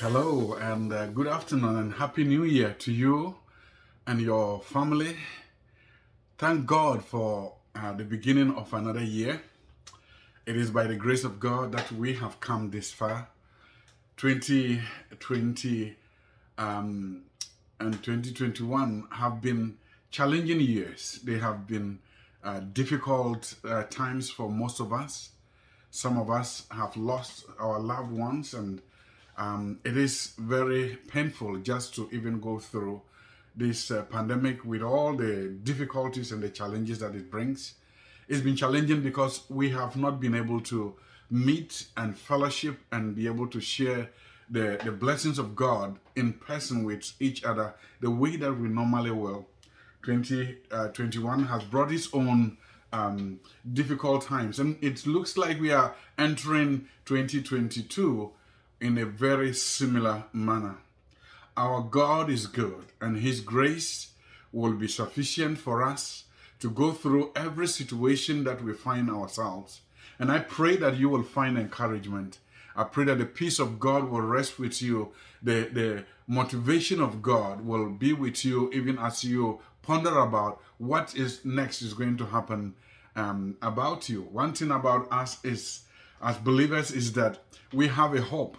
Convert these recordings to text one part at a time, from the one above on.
Hello and uh, good afternoon and happy new year to you and your family. Thank God for uh, the beginning of another year. It is by the grace of God that we have come this far. 2020 um, and 2021 have been challenging years. They have been uh, difficult uh, times for most of us. Some of us have lost our loved ones, and um, it is very painful just to even go through this uh, pandemic with all the difficulties and the challenges that it brings. It's been challenging because we have not been able to meet and fellowship and be able to share the, the blessings of God in person with each other the way that we normally will. 2021 has brought its own um, difficult times, and it looks like we are entering 2022 in a very similar manner. Our God is good, and His grace will be sufficient for us to go through every situation that we find ourselves. And I pray that you will find encouragement. I pray that the peace of God will rest with you. The, the motivation of God will be with you even as you ponder about what is next is going to happen um, about you. One thing about us is, as believers, is that we have a hope,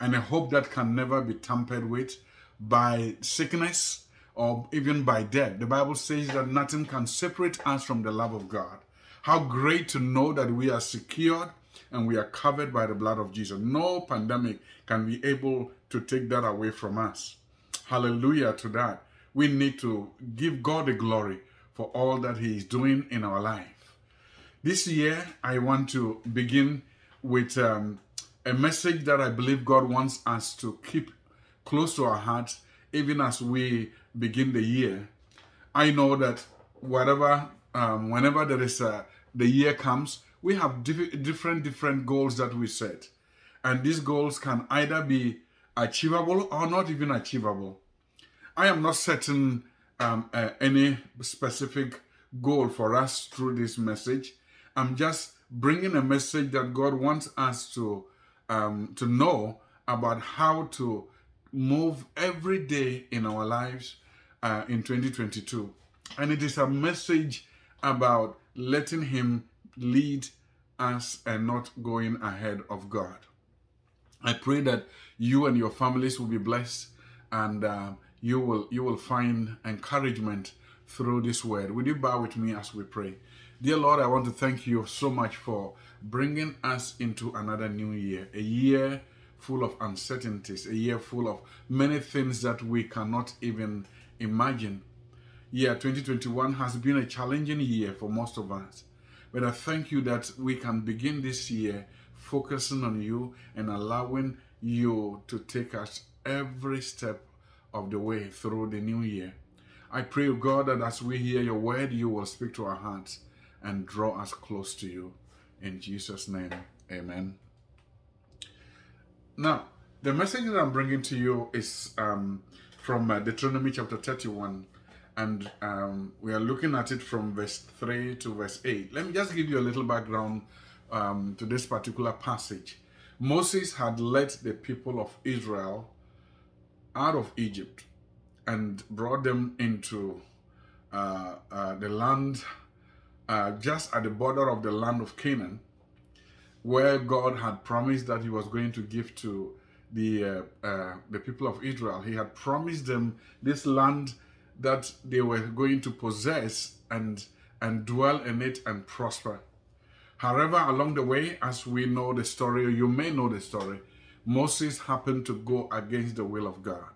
and a hope that can never be tampered with by sickness or even by death. The Bible says that nothing can separate us from the love of God. How great to know that we are secured and we are covered by the blood of Jesus. No pandemic can be able to take that away from us. Hallelujah to that. We need to give God the glory for all that He is doing in our life. This year, I want to begin with um, a message that I believe God wants us to keep close to our hearts, even as we begin the year. I know that whatever, um, whenever there is a, the year comes, we have diff- different different goals that we set, and these goals can either be achievable or not even achievable. I am not setting um, uh, any specific goal for us through this message. I'm just bringing a message that God wants us to um, to know about how to move every day in our lives uh, in 2022, and it is a message about letting Him lead us and not going ahead of God. I pray that you and your families will be blessed and uh, you will you will find encouragement through this word. Would you bow with me as we pray? Dear Lord, I want to thank you so much for bringing us into another new year, a year full of uncertainties, a year full of many things that we cannot even imagine. Year 2021 has been a challenging year for most of us. But I thank you that we can begin this year focusing on you and allowing you to take us every step of the way through the new year. I pray, God, that as we hear your word, you will speak to our hearts and draw us close to you. In Jesus' name, amen. Now, the message that I'm bringing to you is um, from uh, Deuteronomy chapter 31, and um, we are looking at it from verse 3 to verse 8. Let me just give you a little background um, to this particular passage. Moses had led the people of Israel out of Egypt and brought them into uh, uh, the land uh, just at the border of the land of Canaan, where God had promised that He was going to give to the uh, uh, the people of Israel. He had promised them this land that they were going to possess and and dwell in it and prosper. However, along the way, as we know the story, you may know the story, Moses happened to go against the will of God.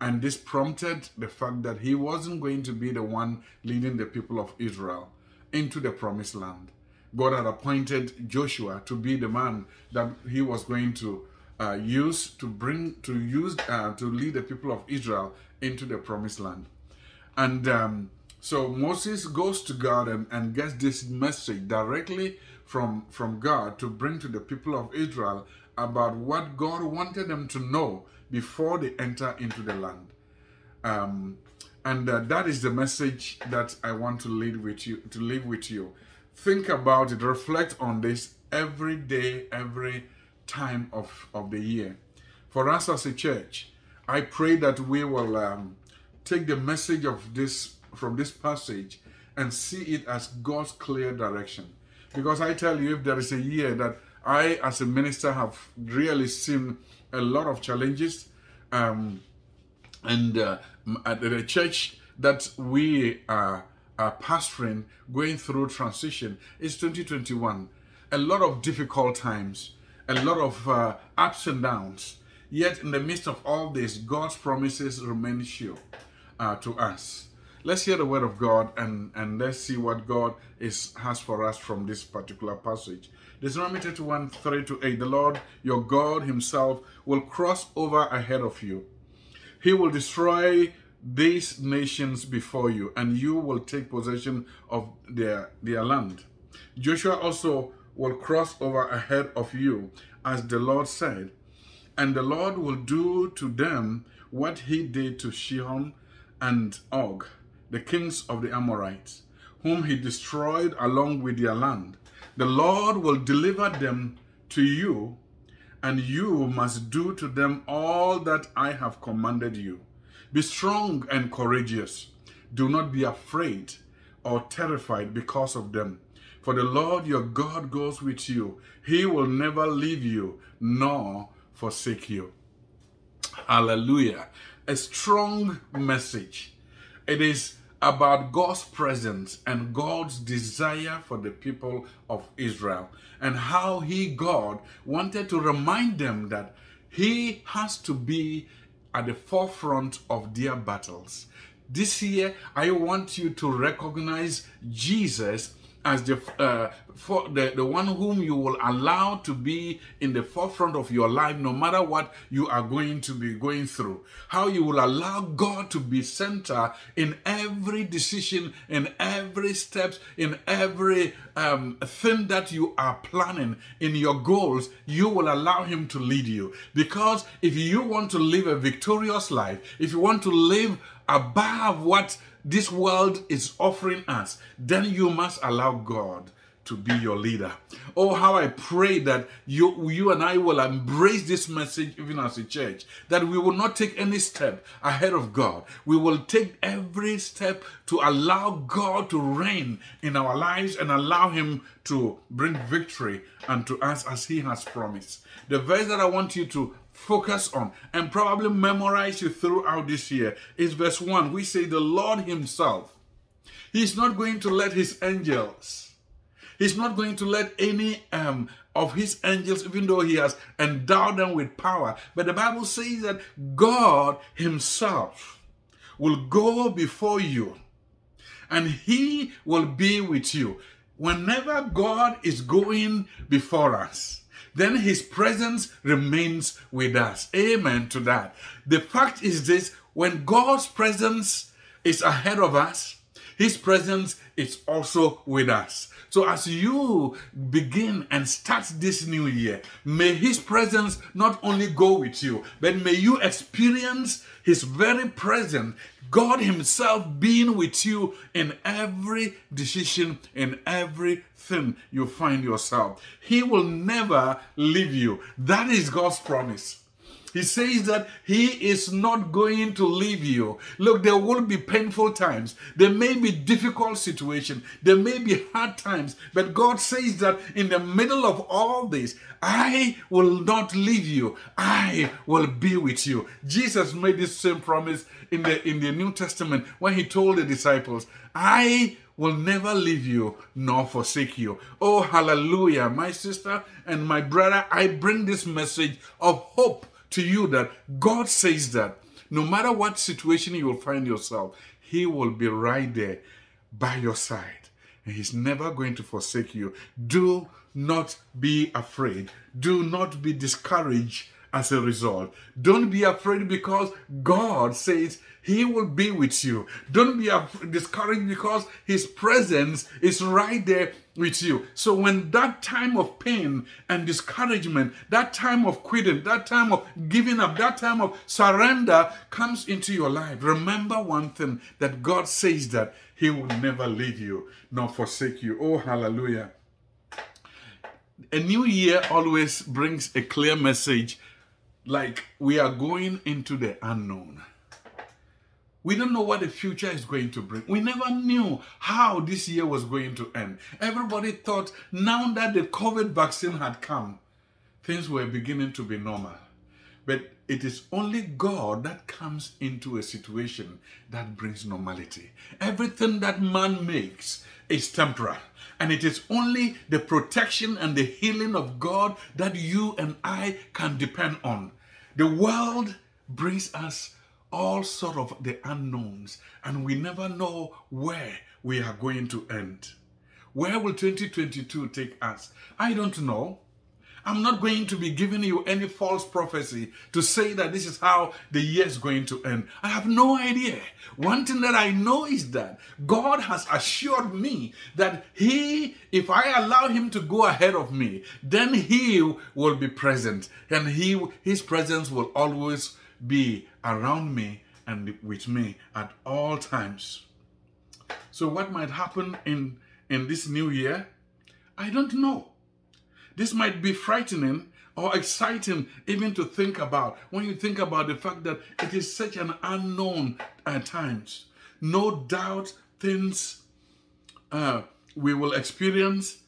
And this prompted the fact that he wasn't going to be the one leading the people of Israel into the promised land. God had appointed Joshua to be the man that he was going to uh, use to bring to use uh, to lead the people of Israel into the promised land. And um, so Moses goes to God and, and gets this message directly from, from God to bring to the people of Israel about what God wanted them to know before they enter into the land. Um, and uh, that is the message that I want to lead with you to leave with you. Think about it, reflect on this every day, every time of, of the year. For us as a church, I pray that we will um, take the message of this from this passage and see it as God's clear direction. Because I tell you, if there is a year that I, as a minister, have really seen a lot of challenges, um, and uh, at the church that we are, are pastoring, going through transition, is 2021. A lot of difficult times, a lot of uh, ups and downs. Yet, in the midst of all this, God's promises remain sure uh, to us. Let's hear the word of God and, and let's see what God is has for us from this particular passage. Deuteronomy 31 3 to 8. The Lord your God Himself will cross over ahead of you. He will destroy these nations before you, and you will take possession of their, their land. Joshua also will cross over ahead of you, as the Lord said, and the Lord will do to them what he did to Sihon and Og, the kings of the Amorites, whom he destroyed along with their land. The Lord will deliver them to you, and you must do to them all that I have commanded you. Be strong and courageous. Do not be afraid or terrified because of them. For the Lord your God goes with you. He will never leave you nor forsake you. Hallelujah. A strong message. It is about God's presence and God's desire for the people of Israel and how He, God, wanted to remind them that He has to be at the forefront of their battles. This year, I want you to recognize Jesus as the uh, for the, the one whom you will allow to be in the forefront of your life no matter what you are going to be going through. How you will allow god to be center in every decision in every steps in every um, thing that you are planning in your goals you will allow him to lead you. Because if you want to live a victorious life if you want to live above what this world is offering us, then you must allow God to be your leader. Oh, how I pray that you, you and I will embrace this message even as a church, that we will not take any step ahead of God. We will take every step to allow God to reign in our lives and allow Him to bring victory unto us as He has promised. The verse that I want you to focus on and probably memorize you throughout this year is verse 1. We say, The Lord Himself, He's not going to let His angels, He's not going to let any um, of His angels, even though He has endowed them with power. But the Bible says that God Himself will go before you and He will be with you. Whenever God is going before us, then his presence remains with us. Amen to that. The fact is this when God's presence is ahead of us, his presence is also with us. So as you begin and start this new year, may his presence not only go with you, but may you experience his very presence, God himself being with you in every decision, in everything you find yourself. He will never leave you. That is God's promise. He says that He is not going to leave you. Look, there will be painful times. There may be difficult situations. There may be hard times. But God says that in the middle of all this, I will not leave you. I will be with you. Jesus made this same promise in the in the New Testament when he told the disciples, I will never leave you nor forsake you. Oh, hallelujah. My sister and my brother, I bring this message of hope to you that God says that no matter what situation you will find yourself, He will be right there by your side. And He's never going to forsake you. Do not be afraid. Do not be discouraged as a result. Don't be afraid because God says He will be with you. Don't be discouraged because His presence is right there with you. So when that time of pain and discouragement, that time of quitting, that time of giving up, that time of surrender comes into your life, remember one thing that God says that He will never leave you nor forsake you. Oh, hallelujah. A new year always brings a clear message like we are going into the unknown. We don't know what the future is going to bring. We never knew how this year was going to end. Everybody thought now that the COVID vaccine had come, things were beginning to be normal. But it is only God that comes into a situation that brings normality. Everything that man makes is temporal. And it is only the protection and the healing of God that you and I can depend on. The world brings us all sort of the unknowns and we never know where we are going to end. Where will 2022 take us? I don't know. I'm not going to be giving you any false prophecy to say that this is how the year is going to end. I have no idea. One thing that I know is that God has assured me that He, if I allow Him to go ahead of me, then He will be present and He, His presence will always be around me and with me at all times. So, what might happen in, in this new year? I don't know. This might be frightening or exciting even to think about when you think about the fact that it is such an unknown at times. No doubt things uh, we will experience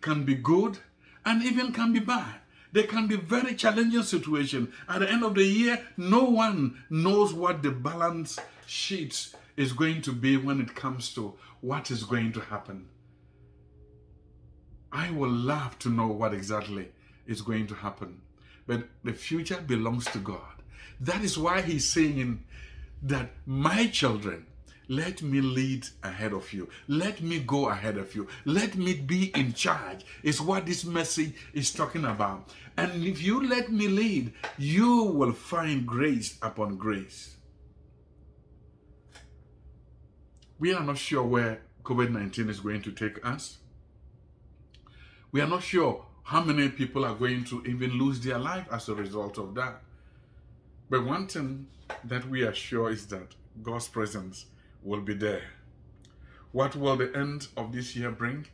can be good and even can be bad. There can be very challenging situation. At the end of the year, no one knows what the balance sheet is going to be when it comes to what is going to happen. I will love to know what exactly is going to happen. But the future belongs to God. That is why he's saying that my children, let me lead ahead of you. Let me go ahead of you. Let me be in charge, is what this message is talking about. And if you let me lead, you will find grace upon grace. We are not sure where COVID 19 is going to take us. We are not sure how many people are going to even lose their life as a result of that. But one thing that we are sure is that God's presence will be there. What will the end of this year bring?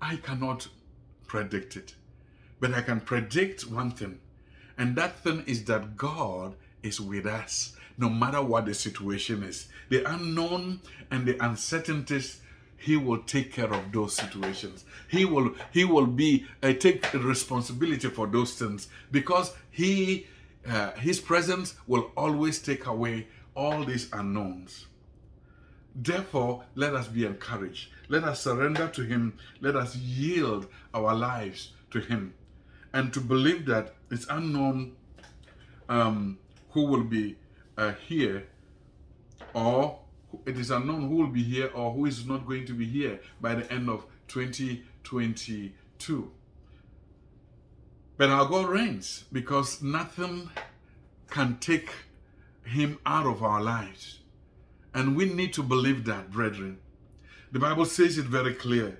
I cannot predict it. But I can predict one thing, and that thing is that God is with us no matter what the situation is. The unknown and the uncertainties he will take care of those situations. He will he will be uh, take responsibility for those things because he uh, his presence will always take away all these unknowns. Therefore let us be encouraged. Let us surrender to him. Let us yield our lives to him. And to believe that it's unknown um, who will be uh, here or it is unknown who will be here or who is not going to be here by the end of 2022. But our God reigns because nothing can take him out of our lives. And we need to believe that, brethren. The Bible says it very clear.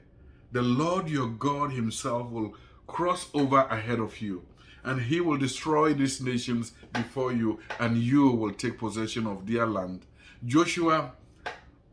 The Lord your God himself will cross over ahead of you and he will destroy these nations before you and you will take possession of their land. Joshua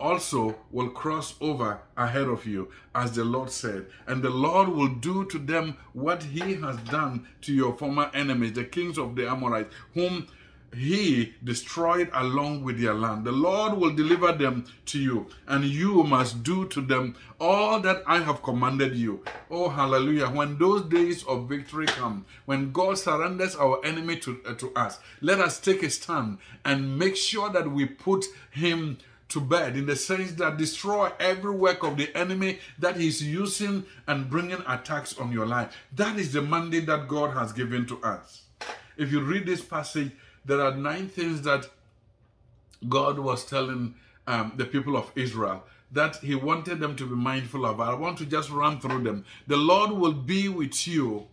also will cross over ahead of you, as the Lord said. And the Lord will do to them what he has done to your former enemies, the kings of the Amorites, whom he destroyed along with their land. The Lord will deliver them to you, and you must do to them all that I have commanded you. Oh, hallelujah. When those days of victory come, when God surrenders our enemy to, uh, to us, let us take a stand and make sure that we put him to bed in the sense that destroy every work of the enemy that he's using and bringing attacks on your life. That is the mandate that God has given to us. If you read this passage, there are nine things that God was telling um, the people of Israel that he wanted them to be mindful of. I want to just run through them. The Lord will be with you.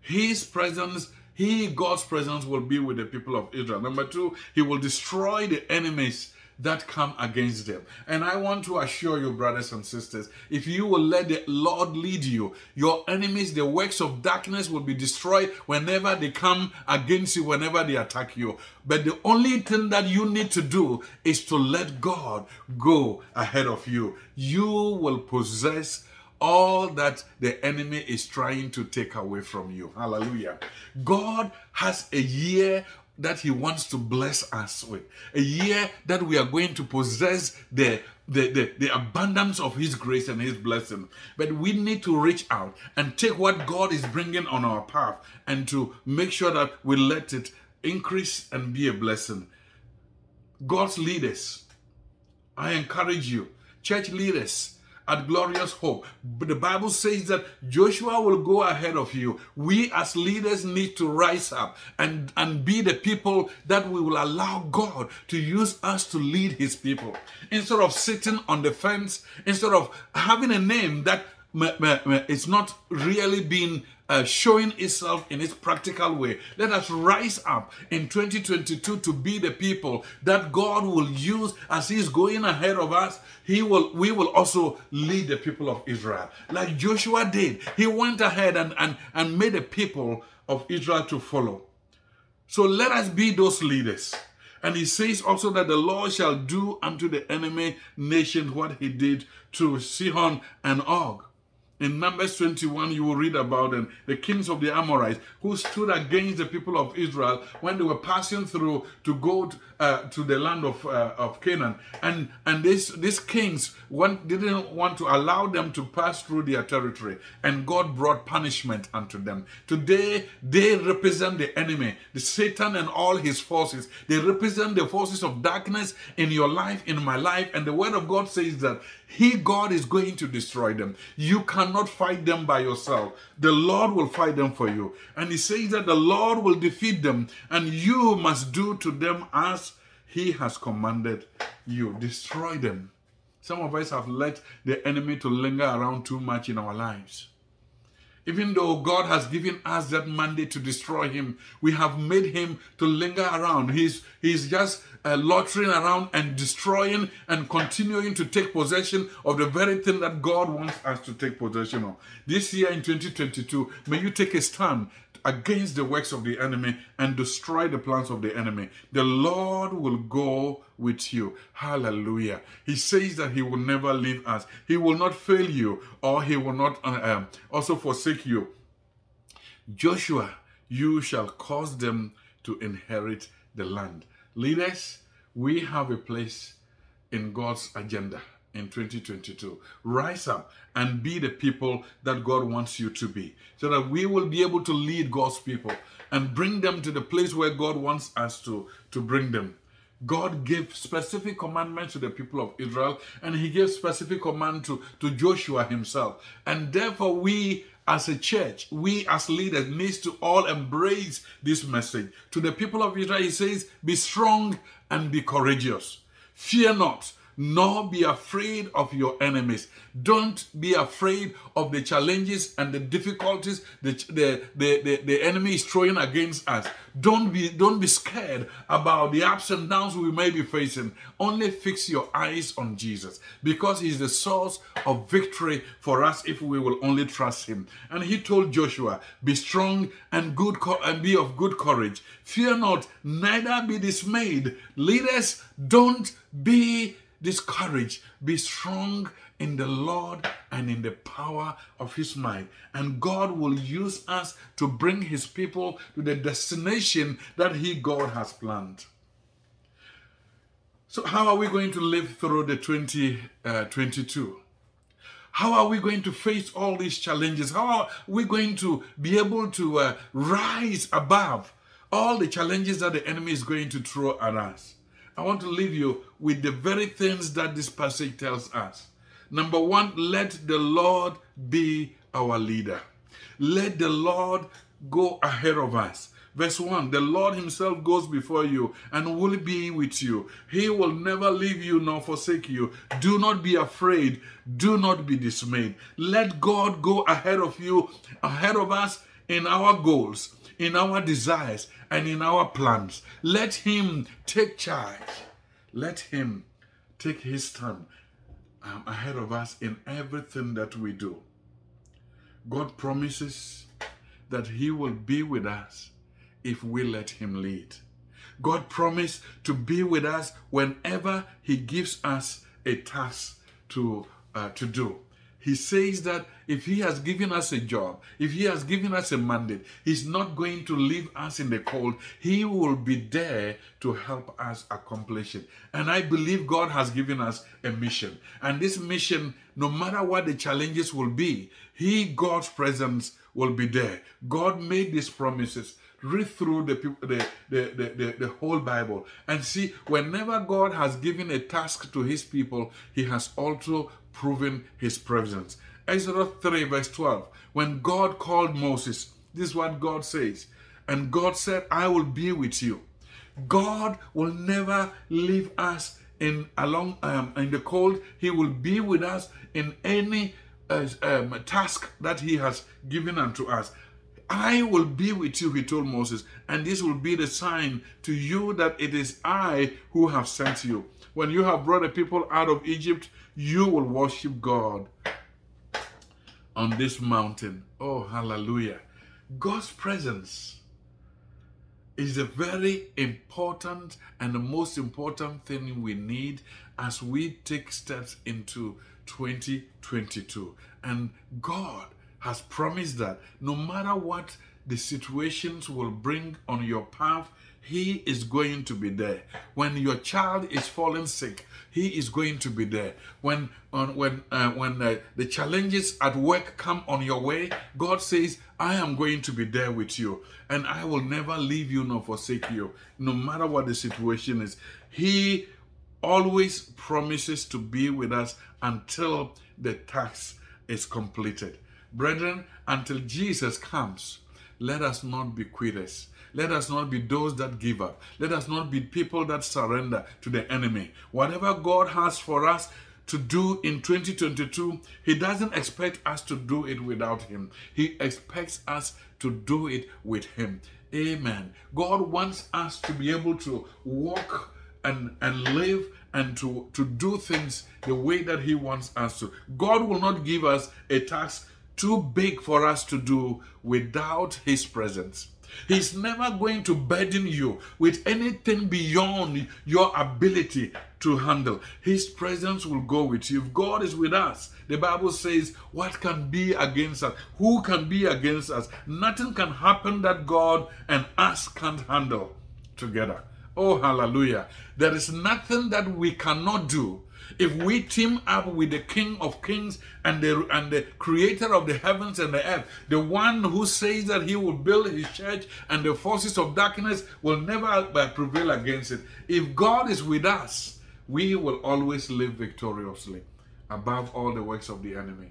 His presence he, God's presence, will be with the people of Israel. Number two, He will destroy the enemies that come against them. And I want to assure you, brothers and sisters, if you will let the Lord lead you, your enemies, the works of darkness will be destroyed whenever they come against you, whenever they attack you. But the only thing that you need to do is to let God go ahead of you. You will possess all that the enemy is trying to take away from you. Hallelujah. God has a year that he wants to bless us with. A year that we are going to possess the the, the, the abundance of his grace and his blessing. But we need to reach out and take what God is bringing on our path and to make sure that we let it increase and be a blessing. God's leaders, I encourage you, church leaders, at glorious hope. But the Bible says that Joshua will go ahead of you. We as leaders need to rise up and, and be the people that we will allow God to use us to lead his people. Instead of sitting on the fence, instead of having a name that it's not really been uh, showing itself in its practical way. Let us rise up in 2022 to be the people that God will use as He's going ahead of us. He will, we will also lead the people of Israel, like Joshua did. He went ahead and, and, and made the people of Israel to follow. So let us be those leaders. And he says also that the Lord shall do unto the enemy nation what he did to Sihon and Og. In Numbers 21, you will read about them, the kings of the Amorites who stood against the people of Israel when they were passing through to go to, uh, to the land of, uh, of Canaan. And, and this, these kings didn't want to allow them to pass through their territory. And God brought punishment unto them. Today, they represent the enemy, the Satan and all his forces. They represent the forces of darkness in your life, in my life. And the word of God says that he, God, is going to destroy them. You cannot fight them by yourself. The Lord will fight them for you. And He says that the Lord will defeat them, and you must do to them as He has commanded you. Destroy them. Some of us have let the enemy to linger around too much in our lives. Even though God has given us that mandate to destroy him, we have made him to linger around. He's, he's just uh, loitering around and destroying and continuing to take possession of the very thing that God wants us to take possession of. This year in 2022, may you take a stand against the works of the enemy and destroy the plans of the enemy. The Lord will go with you. Hallelujah. He says that He will never leave us, He will not fail you, or He will not uh, um, also forsake you. Joshua, you shall cause them to inherit the land. Leaders, we have a place in God's agenda in 2022. Rise up and be the people that God wants you to be so that we will be able to lead God's people and bring them to the place where God wants us to, to bring them. God gave specific commandments to the people of Israel and he gave specific command to, to Joshua himself. And therefore we as a church, we as leaders needs to all embrace this message. To the people of Israel, he says, be strong and be courageous. Fear not, nor be afraid of your enemies. Don't be afraid of the challenges and the difficulties the, the, the, the, the enemy is throwing against us. Don't be, don't be scared about the ups and downs we may be facing. Only fix your eyes on Jesus because he's the source of victory for us if we will only trust him. And he told Joshua, be strong and good and be of good courage. Fear not, neither be dismayed. Leaders, don't be discouraged. Be strong in the Lord and in the power of His might. And God will use us to bring His people to the destination that He, God, has planned. So, how are we going to live through the 2022? Uh, how are we going to face all these challenges? How are we going to be able to uh, rise above all the challenges that the enemy is going to throw at us? I want to leave you with the very things that this passage tells us. Number one, let the Lord be our leader. Let the Lord go ahead of us. Verse 1 The Lord Himself goes before you and will be with you. He will never leave you nor forsake you. Do not be afraid. Do not be dismayed. Let God go ahead of you, ahead of us in our goals, in our desires, and in our plans. Let Him take charge. Let Him take His stand um, ahead of us in everything that we do. God promises that He will be with us if we let Him lead. God promised to be with us whenever He gives us a task to, uh, to do. He says that if He has given us a job, if He has given us a mandate, He's not going to leave us in the cold. He will be there to help us accomplish it. And I believe God has given us a mission. And this mission, no matter what the challenges will be, He, God's presence, will be there. God made these promises read through the, the, the, the, the, whole Bible and see whenever God has given a task to his people, he has also proven his presence. Exodus 3, verse 12. When God called Moses, this is what God says. And God said, I will be with you. God will never leave us in along um, in the cold. He will be with us in any uh, um, task that He has given unto us. I will be with you, he told Moses, and this will be the sign to you that it is I who have sent you. When you have brought the people out of Egypt, you will worship God on this mountain. Oh, hallelujah. God's presence is a very important and the most important thing we need as we take steps into 2022. And God has promised that no matter what the situations will bring on your path, he is going to be there. When your child is falling sick, He is going to be there. When when uh, when uh, the challenges at work come on your way, God says, "I am going to be there with you, and I will never leave you nor forsake you, no matter what the situation is." He always promises to be with us until the task is completed. Brethren, until Jesus comes, let us not be quitters. Let us not be those that give up. Let us not be people that surrender to the enemy. Whatever God has for us to do in 2022, He doesn't expect us to do it without Him. He expects us to do it with Him. Amen. God wants us to be able to walk and, and live and to, to do things the way that He wants us to. God will not give us a task too big for us to do without His presence. He's never going to burden you with anything beyond your ability to handle. His presence will go with you. If God is with us, the Bible says, What can be against us? Who can be against us? Nothing can happen that God and us can't handle together. Oh, hallelujah. There is nothing that we cannot do if we team up with the King of Kings and the and the creator of the heavens and the earth, the one who says that he will build his church and the forces of darkness will never prevail against it. If God is with us, we will always live victoriously above all the works of the enemy.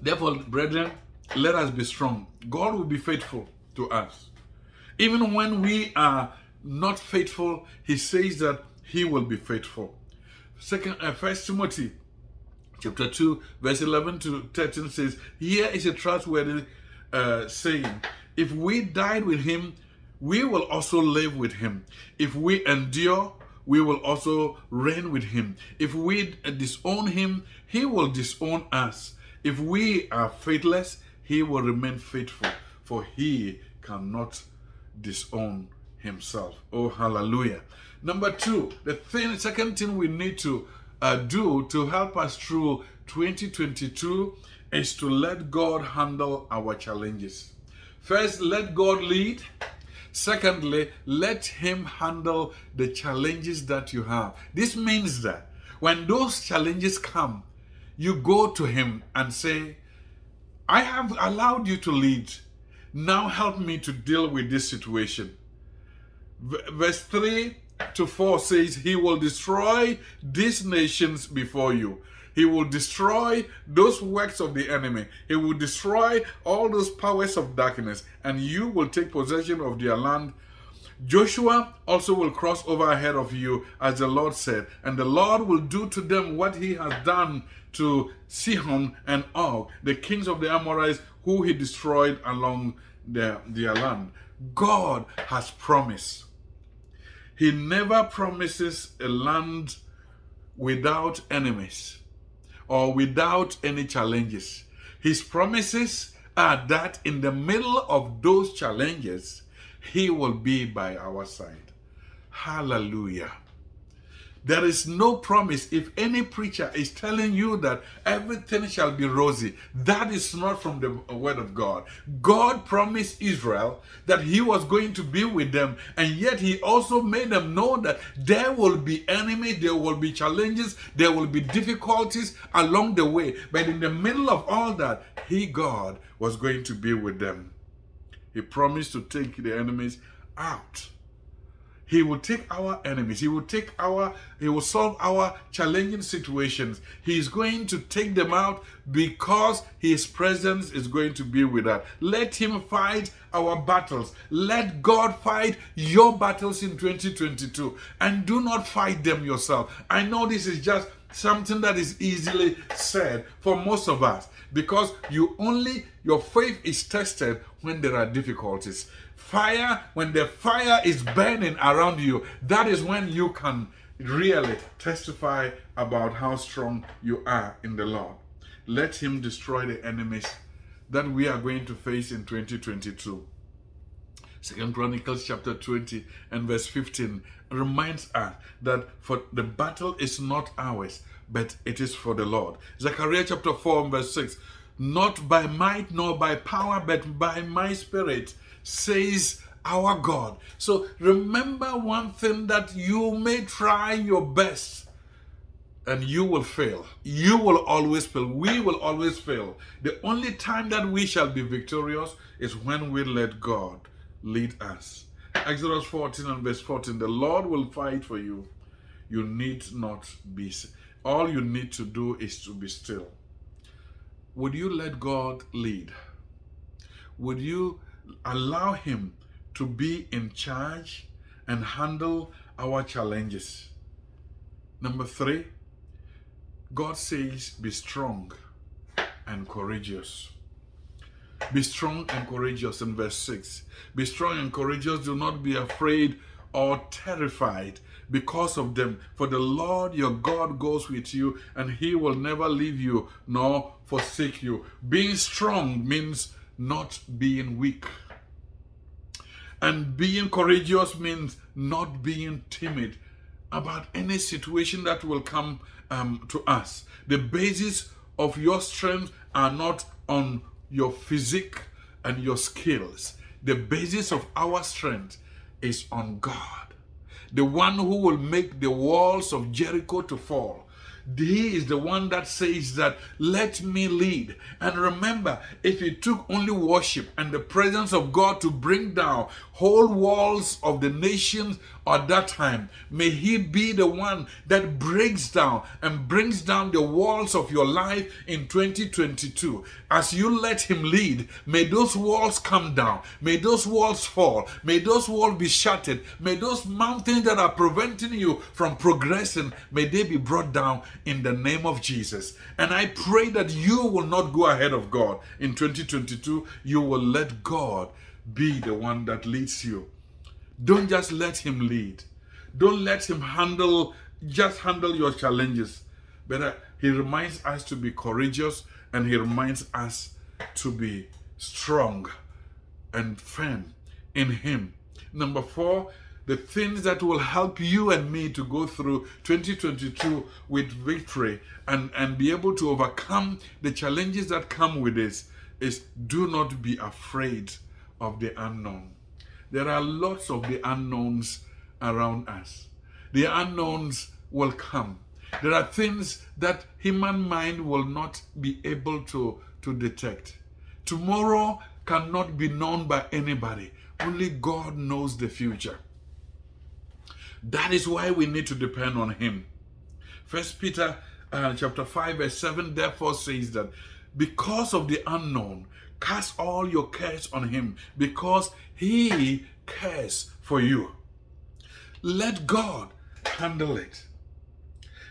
Therefore, brethren, let us be strong. God will be faithful to us. Even when we are not faithful, he says that he will be faithful. Second, uh, First Timothy chapter 2, verse 11 to 13 says, Here is a trustworthy uh, saying, If we died with him, we will also live with him. If we endure, we will also reign with him. If we disown him, he will disown us. If we are faithless, he will remain faithful, for he cannot disown himself. Oh, hallelujah. Number two, the thing, second thing we need to uh, do to help us through 2022 is to let God handle our challenges. First, let God lead. Secondly, let Him handle the challenges that you have. This means that when those challenges come, you go to Him and say, I have allowed you to lead. Now help me to deal with this situation verse 3 to 4 says, He will destroy these nations before you. He will destroy those works of the enemy. He will destroy all those powers of darkness, and you will take possession of their land. Joshua also will cross over ahead of you, as the Lord said, and the Lord will do to them what he has done to Sihon and Og, the kings of the Amorites, who he destroyed along their, their land. God has promised he never promises a land without enemies or without any challenges. His promises are that in the middle of those challenges, He will be by our side. Hallelujah. There is no promise. If any preacher is telling you that everything shall be rosy, that is not from the word of God. God promised Israel that he was going to be with them, and yet he also made them know that there will be enemies, there will be challenges, there will be difficulties along the way. But in the middle of all that, he, God, was going to be with them. He promised to take the enemies out. He will take our enemies. He will take our, he will solve our challenging situations. He is going to take them out because his presence is going to be with us. Let him fight our battles. Let God fight your battles in 2022 and do not fight them yourself. I know this is just something that is easily said for most of us because you only your faith is tested when there are difficulties fire, when the fire is burning around you, that is when you can really testify about how strong you are in the Lord. Let Him destroy the enemies that we are going to face in 2022. Second Chronicles chapter 20 and verse 15 reminds us that for the battle is not ours, but it is for the Lord. Zechariah chapter 4 and verse 6 Not by might nor by power, but by my spirit, says our God. So remember one thing that you may try your best and you will fail. You will always fail. We will always fail. The only time that we shall be victorious is when we let God lead us. Exodus 14 and verse 14 The Lord will fight for you. You need not be. All you need to do is to be still. Would you let God lead? Would you allow Him to be in charge and handle our challenges. Number three, God says, be strong and courageous. Be strong and courageous in verse 6. Be strong and courageous. Do not be afraid or terrified because of them. For the Lord your God goes with you, and he will never leave you nor forsake you. Being strong means not being weak. And being courageous means not being timid about any situation that will come um, to us. The basis of your strength are not on your physique and your skills. The basis of our strength is on God, the one who will make the walls of Jericho to fall he is the one that says that, let me lead. And remember, if it took only worship and the presence of God to bring down whole walls of the nations at that time, may He be the one that breaks down and brings down the walls of your life in 2022. As you let Him lead, may those walls come down, may those walls fall, may those walls be shattered, may those mountains that are preventing you from progressing, may they be brought down in the name of Jesus. And I pray that you will not go ahead of God in 2022. You will let God be the one that leads you. Don't just let Him lead. Don't let Him handle, just handle your challenges. But uh, He reminds us to be courageous and He reminds us to be strong and firm in Him. Number four, the things that will help you and me to go through 2022 with victory and, and be able to overcome the challenges that come with this is do not be afraid of the unknown. There are lots of the unknowns around us. The unknowns will come. There are things that human mind will not be able to, to detect. Tomorrow cannot be known by anybody. Only God knows the future. That is why we need to depend on Him. First Peter uh, chapter 5 verse 7 therefore says that because of the unknown, cast all your cares on Him because He cares for you. Let God handle it.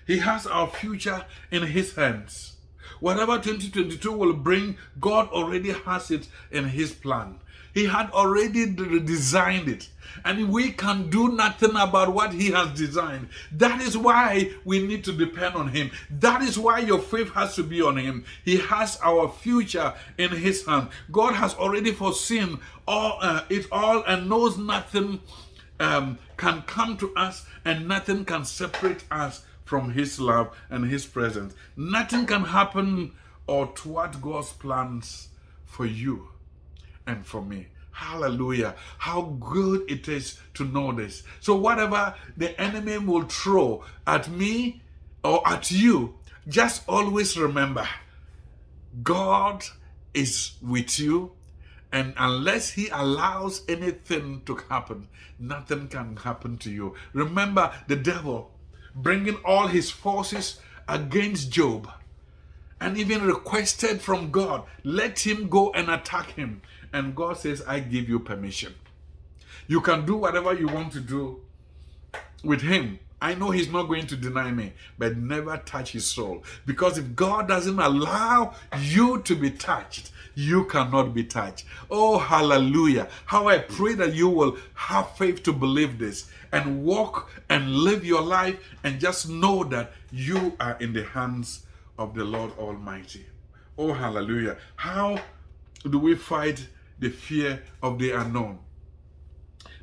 He has our future in His hands. Whatever 2022 will bring, God already has it in His plan. He had already designed it. And we can do nothing about what He has designed. That is why we need to depend on Him. That is why your faith has to be on Him. He has our future in His hand. God has already foreseen all uh, it all and knows nothing um, can come to us and nothing can separate us from His love and His presence. Nothing can happen or thwart God's plans for you and for me. Hallelujah. How good it is to know this. So, whatever the enemy will throw at me or at you, just always remember God is with you. And unless He allows anything to happen, nothing can happen to you. Remember the devil bringing all his forces against Job and even requested from God, let him go and attack him. And God says, I give you permission. You can do whatever you want to do with him. I know he's not going to deny me, but never touch his soul. Because if God doesn't allow you to be touched, you cannot be touched. Oh, hallelujah. How I pray that you will have faith to believe this and walk and live your life and just know that you are in the hands of the Lord Almighty. Oh, hallelujah. How do we fight the fear of the unknown?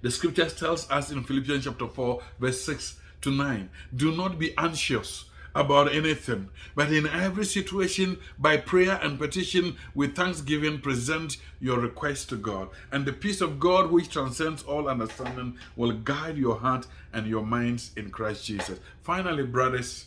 The scriptures tells us in Philippians chapter 4, verse 6 to 9, do not be anxious about anything, but in every situation, by prayer and petition with thanksgiving, present your request to God. And the peace of God, which transcends all understanding, will guide your heart and your minds in Christ Jesus. Finally, brothers,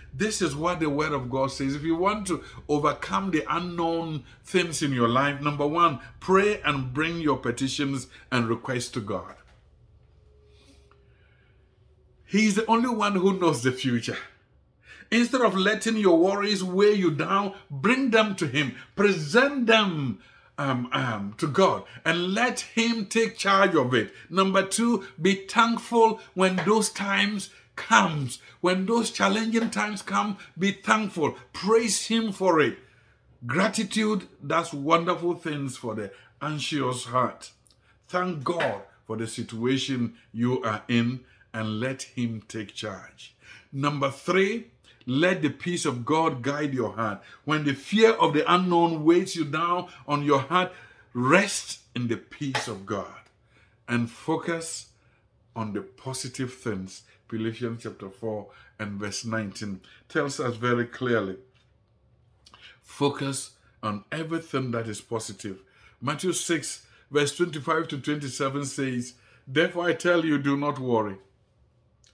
This is what the Word of God says. If you want to overcome the unknown things in your life, number one, pray and bring your petitions and requests to God. He's the only one who knows the future. Instead of letting your worries weigh you down, bring them to Him, present them um, um, to God, and let Him take charge of it. Number two, be thankful when those times comes, when those challenging times come, be thankful. Praise Him for it. Gratitude does wonderful things for the anxious heart. Thank God for the situation you are in and let Him take charge. Number three, let the peace of God guide your heart. When the fear of the unknown weighs you down on your heart, rest in the peace of God and focus on the positive things Philippians chapter 4 and verse 19 tells us very clearly. Focus on everything that is positive. Matthew 6, verse 25 to 27 says, Therefore I tell you, do not worry.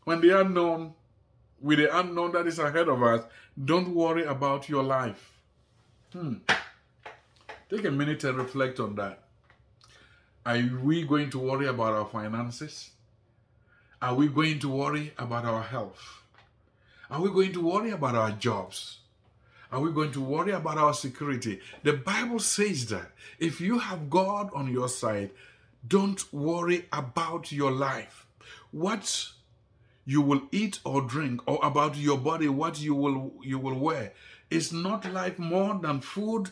When the unknown, with the unknown that is ahead of us, don't worry about your life. Hmm. Take a minute and reflect on that. Are we going to worry about our finances? Are we going to worry about our health? Are we going to worry about our jobs? Are we going to worry about our security? The Bible says that if you have God on your side, don't worry about your life. What you will eat or drink or about your body what you will you will wear is not life more than food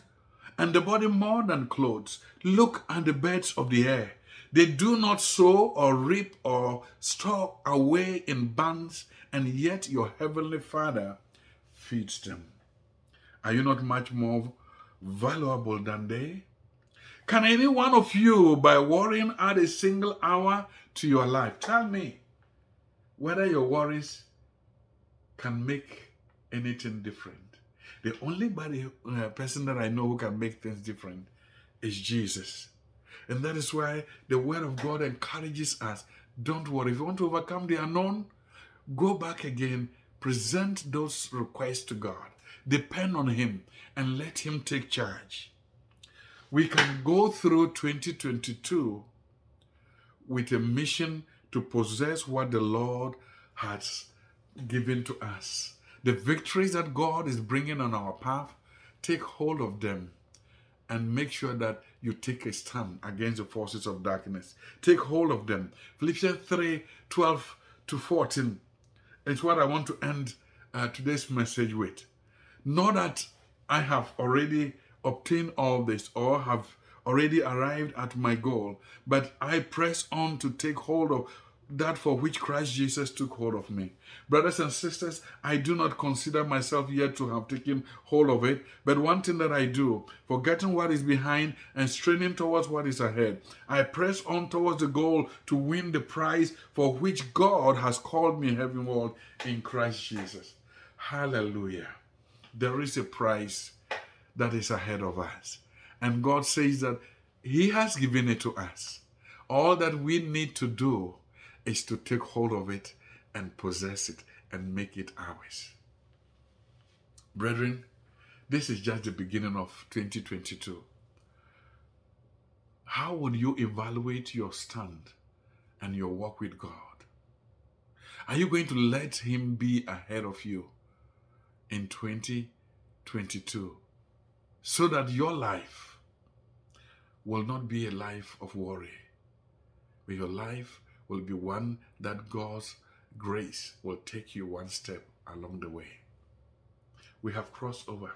and the body more than clothes look at the birds of the air they do not sow or reap or store away in barns, and yet your heavenly Father feeds them. Are you not much more valuable than they? Can any one of you, by worrying, add a single hour to your life? Tell me whether your worries can make anything different. The only body, uh, person that I know who can make things different is Jesus. And that is why the Word of God encourages us don't worry. If you want to overcome the unknown, go back again, present those requests to God, depend on Him, and let Him take charge. We can go through 2022 with a mission to possess what the Lord has given to us. The victories that God is bringing on our path, take hold of them and make sure that you take a stand against the forces of darkness. Take hold of them. Philippians 3 12 to 14 is what I want to end uh, today's message with. Not that I have already obtained all this or have already arrived at my goal, but I press on to take hold of that for which Christ Jesus took hold of me. Brothers and sisters, I do not consider myself yet to have taken hold of it, but one thing that I do, forgetting what is behind and straining towards what is ahead, I press on towards the goal to win the prize for which God has called me heavenward in Christ Jesus. Hallelujah. There is a prize that is ahead of us. And God says that He has given it to us. All that we need to do is to take hold of it and possess it and make it ours. Brethren, this is just the beginning of 2022. How would you evaluate your stand and your walk with God? Are you going to let Him be ahead of you in 2022 so that your life will not be a life of worry, but your life will be one that God's grace will take you one step along the way. We have crossed over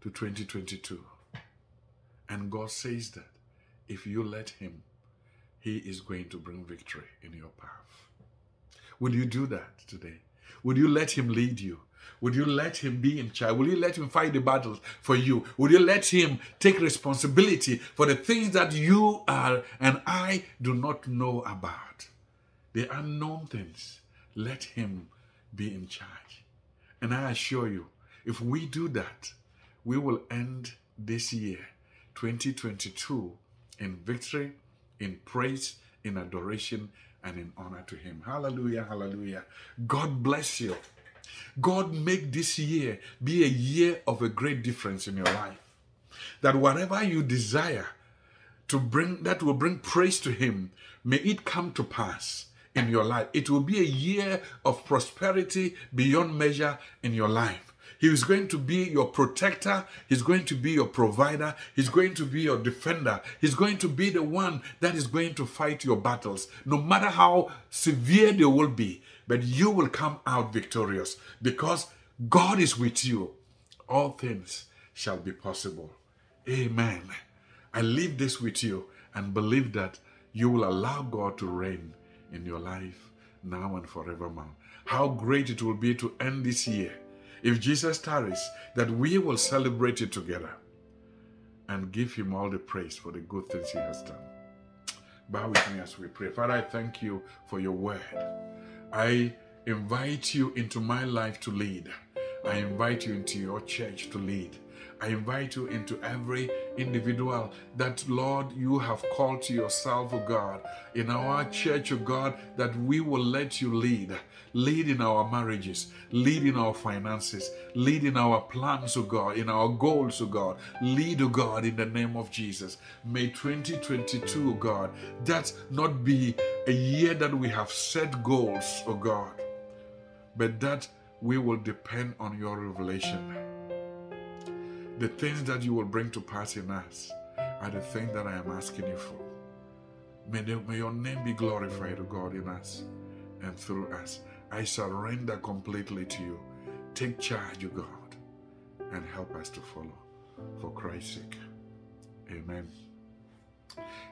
to 2022. And God says that if you let Him, He is going to bring victory in your path. Will you do that today? Will you let Him lead you? Would you let him be in charge? Will you let him fight the battles for you? Would you let him take responsibility for the things that you are and I do not know about? The unknown things. Let him be in charge. And I assure you, if we do that, we will end this year, 2022, in victory, in praise, in adoration, and in honor to him. Hallelujah, hallelujah. God bless you. God, make this year be a year of a great difference in your life. That whatever you desire to bring, that will bring praise to Him, may it come to pass in your life. It will be a year of prosperity beyond measure in your life. He is going to be your protector. He's going to be your provider. He's going to be your defender. He's going to be the one that is going to fight your battles, no matter how severe they will be but you will come out victorious because God is with you. All things shall be possible. Amen. I leave this with you and believe that you will allow God to reign in your life now and forevermore. How great it will be to end this year if Jesus tarries, that we will celebrate it together and give him all the praise for the good things he has done. Bow with me as we pray. Father, I thank you for your word. I invite you into my life to lead. I invite you into your church to lead. I invite you into every individual that, Lord, you have called to yourself, O God, in our church, O God, that we will let you lead. Lead in our marriages, lead in our finances, lead in our plans, O God, in our goals, O God. Lead, O God, in the name of Jesus. May 2022, O God, that not be a year that we have set goals, O God, but that we will depend on your revelation the things that you will bring to pass in us are the things that I am asking you for. May, the, may your name be glorified, O God, in us and through us. I surrender completely to you. Take charge, O God, and help us to follow. For Christ's sake. Amen.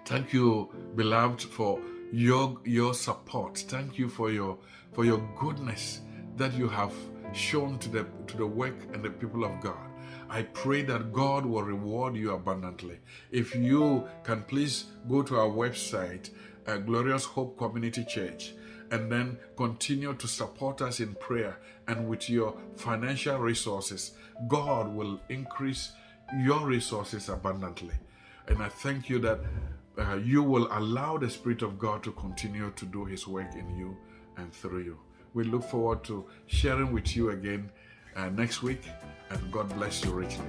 Thank you, beloved, for your your support. Thank you for your for your goodness that you have shown to the to the work and the people of God. I pray that God will reward you abundantly. If you can please go to our website, uh, Glorious Hope Community Church, and then continue to support us in prayer and with your financial resources. God will increase your resources abundantly. And I thank you that uh, you will allow the Spirit of God to continue to do His work in you and through you. We look forward to sharing with you again uh, next week, and God bless you richly.